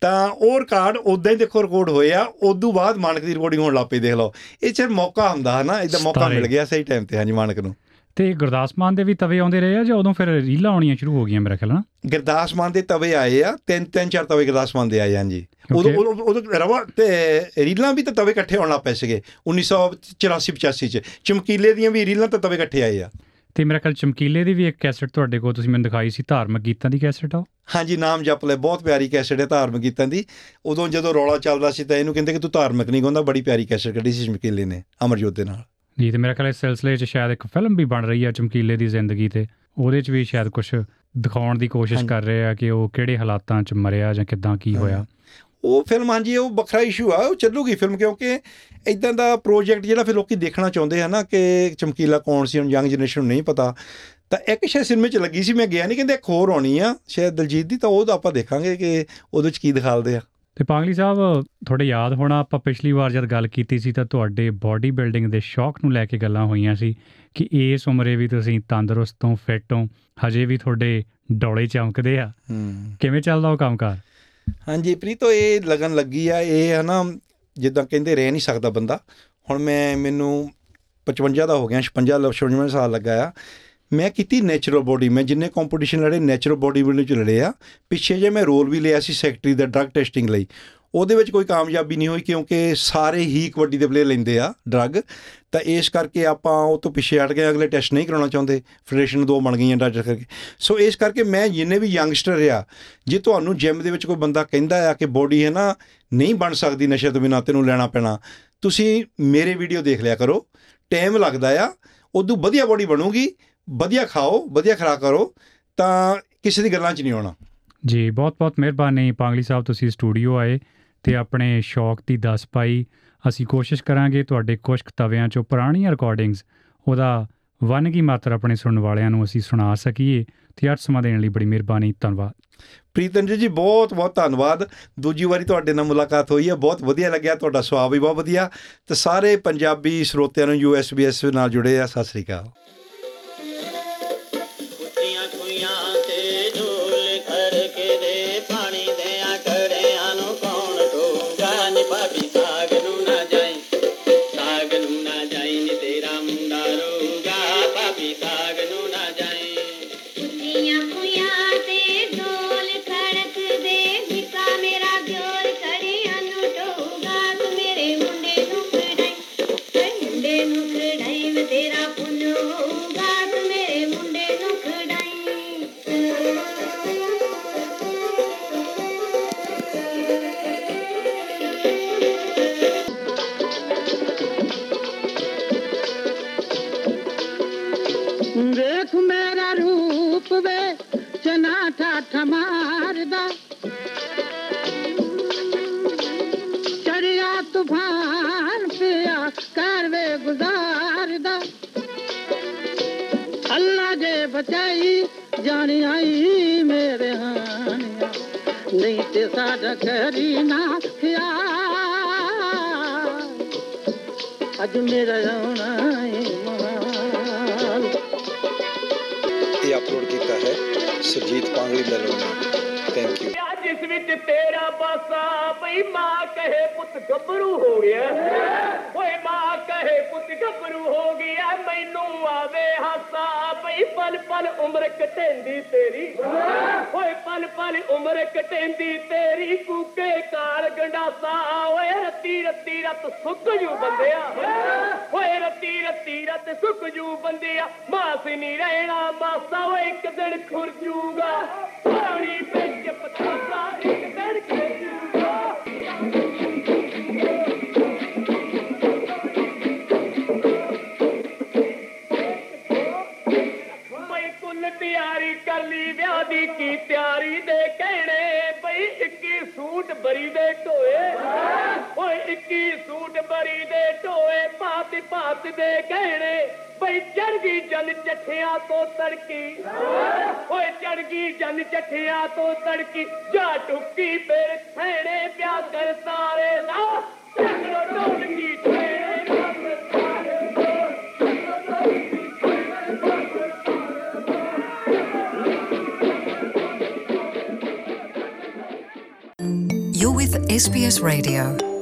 C: ਤਾਂ ਉਹ ਰਿਕਾਰਡ ਉਦਾਂ ਹੀ ਦੇਖੋ ਰਿਕਾਰਡ ਹੋਏ ਆ ਉਦੋਂ ਬਾਅਦ ਮਾਨਕ ਦੀ ਰਿਕਾਰਡਿੰਗ ਹੋਣ ਲੱਗ ਪਈ ਦੇਖ ਲਓ। ਇਹ ਚਿਰ ਮੌਕਾ ਹੁੰਦਾ ਹੈ ਨਾ ਇਹਦਾ ਮੌਕਾ। ਮਿਲ ਗਿਆ ਸਹੀ ਟਾਈਮ ਤੇ ਹਾਂਜੀ ਮਾਨਕ ਨੂੰ।
B: ਤੇ ਗੁਰਦਾਸ ਮਾਨ ਦੇ ਵੀ ਤਵੇ ਆਉਂਦੇ ਰਹੇ ਆ ਜਾਂ ਉਦੋਂ ਫਿਰ ਰੀਲਾਂ ਆਉਣੀਆਂ ਸ਼ੁਰੂ ਹੋ ਗਈਆਂ ਮੇਰਾ ਖਿਆਲ ਨਾ
C: ਗੁਰਦਾਸ ਮਾਨ ਦੇ ਤਵੇ ਆਏ ਆ ਤਿੰਨ ਤਿੰਨ ਚਾਰ ਤਵੇ ਗੁਰਦਾਸ ਮਾਨ ਦੇ ਆਏ ਹਾਂਜੀ। ਉਦੋਂ ਉਦੋਂ ਰਵਾ ਤੇ ਰੀਲਾਂ ਵੀ ਤਾਂ ਤਵੇ ਇਕੱਠੇ ਹੋਣ ਲੱਗ ਪਏ ਸੀਗੇ 1984 85 ਚ। ਚਮਕੀਲੇ ਦੀਆਂ ਵੀ ਰੀਲਾਂ ਤਾਂ ਤਵੇ ਇਕੱਠੇ ਆਏ ਆ।
B: ਤੇ ਮੇਰਾ ਖਿਆਲ ਚਮਕੀਲੇ ਦੀ ਵੀ ਇੱਕ ਕੈਸਟ ਤੁਹਾਡੇ ਕੋਲ ਤੁਸੀਂ ਮੈਨੂੰ ਦਿਖਾਈ ਸੀ ਧਾਰਮਿਕ ਗੀਤਾਂ ਦੀ ਕੈਸਟ ਆ?
C: ਹਾਂਜੀ ਨਾਮ ਜਪ ਲੈ ਬਹੁਤ ਪਿਆਰੀ ਕੈਸਟ ਹੈ ਧਾਰਮਿਕ ਗੀਤਾਂ ਦੀ। ਉਦੋਂ ਜਦੋਂ ਰੌਲਾ ਚੱਲਦਾ ਸੀ ਤਾਂ ਇਹਨੂੰ ਕਹਿੰਦੇ ਕਿ ਤੂੰ ਧਾਰਮਿਕ ਨਹੀਂ ਗਾਉਂਦਾ ਬੜੀ ਪਿਆਰੀ ਕੈਸਟ ਕੱਢੀ ਸੀ ਚਮਕੀਲੇ ਨੇ ਅਮਰਜੋਤ ਦੇ ਨਾਲ।
B: ਜੀ ਤੇ ਮੇਰਾ ਖਿਆਲ ਇਸ ਸਿਲਸਿਲੇ 'ਚ ਸ਼ਾਇਦ ਇੱਕ ਫਿਲਮ ਵੀ ਬਣ ਰਹੀ ਆ ਚਮਕੀਲੇ ਦੀ ਜ਼ਿੰਦਗੀ ਤੇ। ਉਹਦੇ 'ਚ ਵੀ ਸ਼ਾਇਦ ਕੁਝ ਦਿਖਾਉਣ ਦੀ ਕੋਸ਼ਿਸ਼। ਕਰ ਰਹੇ ਆ ਕਿ ਉਹ ਕਿਹੜੇ ਹਾਲਾਤਾਂ 'ਚ ਮਰਿਆ ਜਾਂ ਕਿੱਦਾਂ ਕੀ ਹੋਇਆ।
C: ਉਹ ਫਿਲਮ ਹਾਂਜੀ ਉਹ ਵੱਖਰਾ ਇਸ਼ੂ ਆ। ਉਹ ਚੱਲੂਗੀ ਫਿਲਮ ਕਿਉਂਕਿ ਇਦਾਂ ਦਾ ਪ੍ਰੋਜੈਕਟ ਜਿਹੜਾ ਫਿਰ ਲੋਕੀ ਦੇਖਣਾ ਚਾਹੁੰਦੇ ਆ ਨਾ ਕਿ ਚਮਕੀਲਾ ਕੌਣ ਸੀ ਹੁਣ ਯੰਗ ਜਨਰੇਸ਼ਨ ਨੂੰ ਨਹੀਂ ਪਤਾ। ਤਾਂ ਇੱਕ ਸ਼ਾਇਦ ਸਿਨੇਮੇ 'ਚ ਲੱਗੀ ਸੀ ਮੈਂ ਗਿਆ ਨਹੀਂ ਕਹਿੰਦੇ ਇੱਕ ਹੋਰ ਆਉਣੀ ਆ। ਸ਼ਾਇਦ ਦਲਜੀਤ ਦੀ ਤਾਂ ਉਹ ਤਾਂ ਆਪਾਂ ਦੇਖਾਂਗੇ ਕਿ ਉਹਦੇ 'ਚ ਕੀ ਦਿਖਾਲਦੇ ਆ।
B: ਤੇ ਪਾਗਲੀ ਸਾਹਿਬ ਤੁਹਾਡੇ ਯਾਦ ਹੋਣਾ ਆਪਾਂ ਪਿਛਲੀ ਵਾਰ ਜਦ ਗੱਲ ਕੀਤੀ ਸੀ ਤਾਂ ਤੁਹਾਡੇ ਬਾਡੀ ਬਿਲਡਿੰਗ ਦੇ ਸ਼ੌਕ ਨੂੰ ਲੈ ਕੇ ਗੱਲਾਂ ਹੋਈਆਂ ਸੀ ਕਿ ਇਸ ਉਮਰੇ ਵੀ ਤੁਸੀਂ ਤੰਦਰੁਸਤ ਹੋ ਫਿੱਟ ਹੋ ਹਜੇ ਵੀ ਤੁਹਾਡੇ ਡੋਲੇ ਚਮਕਦੇ ਆ। ਕਿਵੇਂ ਚੱਲਦਾ ਉਹ ਕੰਮਕਾਰ?
C: ਹਾਂਜੀ, ਪ੍ਰੀਤੋ ਇਹ ਲਗਨ ਲੱਗੀ ਆ, ਇਹ ਹੈ ਨਾ ਜਿੱਦਾਂ ਕਹਿੰਦੇ ਰਹਿ ਨਹੀਂ ਸਕਦਾ ਬੰਦਾ। ਹੁਣ ਮੈਂ, ਮੈਨੂੰ 55 ਦਾ ਹੋ ਗਿਆ 56 56 ਸਾਲ ਲੱਗਾ ਆ। ਮੈਂ ਕੀਤੀ ਨੈਚੁਰਲ ਬੋਡੀ ਮੈਂ ਜਿੰਨੇ ਕੰਪੀਟੀਸ਼ਨ ਲੜੇ ਨੈਚੁਰਲ ਬੋਡੀ ਬਿਲਡਿੰਗ ਚ ਲੜੇ ਆ। ਪਿੱਛੇ ਜੇ ਮੈਂ ਰੋਲ ਵੀ ਲਿਆ ਸੀ ਸੈਕਟਰੀ ਦਾ ਡਰੱਗ ਟੈਸਟਿੰਗ ਲਈ। ਉਹਦੇ ਵਿੱਚ ਕੋਈ ਕਾਮਯਾਬੀ ਨਹੀਂ ਹੋਈ ਕਿਉਂਕਿ ਸਾਰੇ ਹੀ ਕਬੱਡੀ ਦੇ ਪਲੇਅਰ ਲੈਂਦੇ ਆ ਡਰੱਗ ਤਾਂ ਇਸ ਕਰਕੇ ਆਪਾਂ ਉਹ ਤੋਂ ਪਿੱਛੇ ਹਟ ਗਏ, ਅਗਲੇ ਟੈਸਟ ਨਹੀਂ ਕਰਾਉਣਾ ਚਾਹੁੰਦੇ। ਫੈਡਰੇਸ਼ਨ ਦੋ ਬਣ ਗਈਆਂ ਡਾਕਟਰ ਕਰਕੇ। ਸੋ ਇਸ ਕਰਕੇ ਮੈਂ ਜਿੰਨੇ ਵੀ ਯੰਗਸਟਰ ਆ, ਜੇ ਤੁਹਾਨੂੰ ਜਿਮ ਦੇ ਵਿੱਚ ਕੋਈ ਬੰਦਾ ਕਹਿੰਦਾ ਆ ਕਿ ਬੋਡੀ ਹੈ ਨਾ, ਨਹੀਂ ਬਣ ਸਕਦੀ ਨਸ਼ੇ ਤੋਂ ਬਿਨਾਂ, ਤੈਨੂੰ ਲੈਣਾ ਪੈਣਾ, ਤੁਸੀਂ ਮੇਰੇ ਵੀਡੀਓ ਦੇਖ ਲਿਆ ਕਰੋ। ਟਾਈਮ ਲੱਗਦਾ ਆ, ਉਦੋਂ ਵਧੀਆ ਬੋਡੀ ਬਣੂਗੀ, ਵਧੀਆ ਖਾਓ, ਵਧੀਆ ਖੁਰਾਕ ਕਰੋ, ਤਾਂ ਕਿਸੇ ਦੀ ਗੱਲਾਂ 'ਚ ਨਹੀਂ ਆਉਣਾ।
B: ਜੀ ਬਹੁਤ ਬਹੁਤ ਮਿਹਰਬਾਨੀ, ਪਾਗਲੀ ਸਾਹਿਬ, ਤੁਸੀਂ ਸਟੂਡੀਓ ਆਏ। ਤੇ ਆਪਣੇ ਸ਼ੌਕ ਦੀ ਦੱਸ ਪਾਈ। ਅਸੀਂ ਕੋਸ਼ਿਸ਼ ਕਰਾਂਗੇ ਤੁਹਾਡੇ ਕੁਝ ਕੁ ਤਵਿਆਂ ਚੋਂ ਪੁਰਾਣੀਆਂ ਰਿਕਾਰਡਿੰਗਸ ਉਹਦਾ ਵਨਗੀ ਮਾਤਰ ਆਪਣੇ ਸੁਣਨ ਵਾਲਿਆਂ ਨੂੰ ਅਸੀਂ ਸੁਣਾ ਸਕੀਏ ਤੇ ਅੱਜ ਸਮਾਂ ਦੇਣ ਲਈ ਬੜੀ ਮਿਹਰਬਾਨੀ ਧੰਨਵਾਦ।
C: ਪ੍ਰੀਤਨ ਜੀ ਬਹੁਤ ਬਹੁਤ ਧੰਨਵਾਦ। ਦੂਜੀ ਵਾਰੀ ਤੁਹਾਡੇ ਨਾਲ ਮੁਲਾਕਾਤ ਹੋਈ ਹੈ ਬਹੁਤ ਵਧੀਆ ਲੱਗਿਆ ਤੁਹਾਡਾ ਸੁਭਾਅ ਵੀ ਬਹੁਤ ਵਧੀਆ। ਤੇ ਸਾਰੇ ਪੰਜਾਬੀ ਸਰੋਤਿਆਂ ਨੂੰ ਯੂਐਸਬੀਐਸ ਨਾਲ ਜੁੜੇ ਆ ਸਤਿ ਸ੍ਰੀ ਅਕਾਲ।
D: ਜੇ ਬਚਾਈ ਜਾਣ ਆਈ ਮੇਰੇ ਹਾਨੀਆਂ ਨਹੀਂ ਤੇ ਸਾਡਾ ਖਰੀ ਨਾ ਥਿਆ ਅੱਜ ਮੇਰਾ ਆਉਣਾ ਏ ਮਾਲ।
C: ਇਹ ਅਪਲੋਡ ਕੀਤਾ ਹੈ ਸੁਰਜੀਤ ਪਾਂਗਲੀ ਮੈਲੋਂ ਨੇ ਥੈਂਕ ਯੂ
E: ਜਿਸ ਵਿੱਚ ਤੇਰਾ ਬਾਸਾ ਬਈ ਮਾਂ ਕਹੇ ਪੁੱਤ ਗੱਭਰੂ ਹੋ ਗਿਆ। ਓਏ ਮਾਂ ਕਹੇ ਪੁੱਤ ਗੱਭਰੂ ਹੋ ਗਿਆ। ਮੈਨੂੰ ਆਵੇ ਹਾਸਾ ਬਈ ਪਲ ਪਲ ਉਮਰ ਕਟੇਂਦੀ ਤੇਰੀ। ਓਏ ਪਲ ਪਲ ਉਮਰ ਕਟੇਂਦੀ ਤੇਰੀ। ਕੂਕੇ ਕਾਲ ਗੰਡਾਸਾ, ਓਏ ਰੱਤੀ ਰੱਤੀ ਰਤ ਸੁੱਕ ਜੂ ਬੰਦਿਆ। ਓਏ ਰੱਤੀ ਰੱਤੀ ਰਤ ਸੁੱਕ ਜੂ ਬੰਦਿਆ। ਮਾਸ ਨਹੀਂ ਰਹਿਣਾ, ਮਾਸਾ ਓਏ ਇੱਕ ਦਿਨ ਖੁਰ ਜੂਗਾ। ਪਾਣੀ ਵਿੱਚ ਲਈ ਵਿਆਹ ਦੀ ਕੀ ਤਿਆਰੀ ਦੇ ਕਹਿਣੇ? ਬਈ 21 ਸੂਟ ਬਰੀ ਦੇ ਢੋਏ। ਓਏ 21 ਸੂਟ ਬਰੀ ਦੇ ਢੋਏ ਪਾਤ ਪਾਤ ਦੇ ਕਹਿਣੇ। ਬਈ ਚੜ ਗਈ ਜਨ ਚੱਠਿਆਂ ਤੋਂ ਤੜਕੀ। ਓਏ ਚੜ ਗਈ ਜਨ ਚੱਠਿਆਂ ਤੋਂ ਤੜਕੀ, ਜਾ ਟੁੱਕੀ ਫਿਰ ਥੈਣੇ ਪਿਆ ਕਰ ਤਾਰੇ ਦਾ। ਚੱਕੜੋ ਢੋਲਕੀ
F: SBS Radio.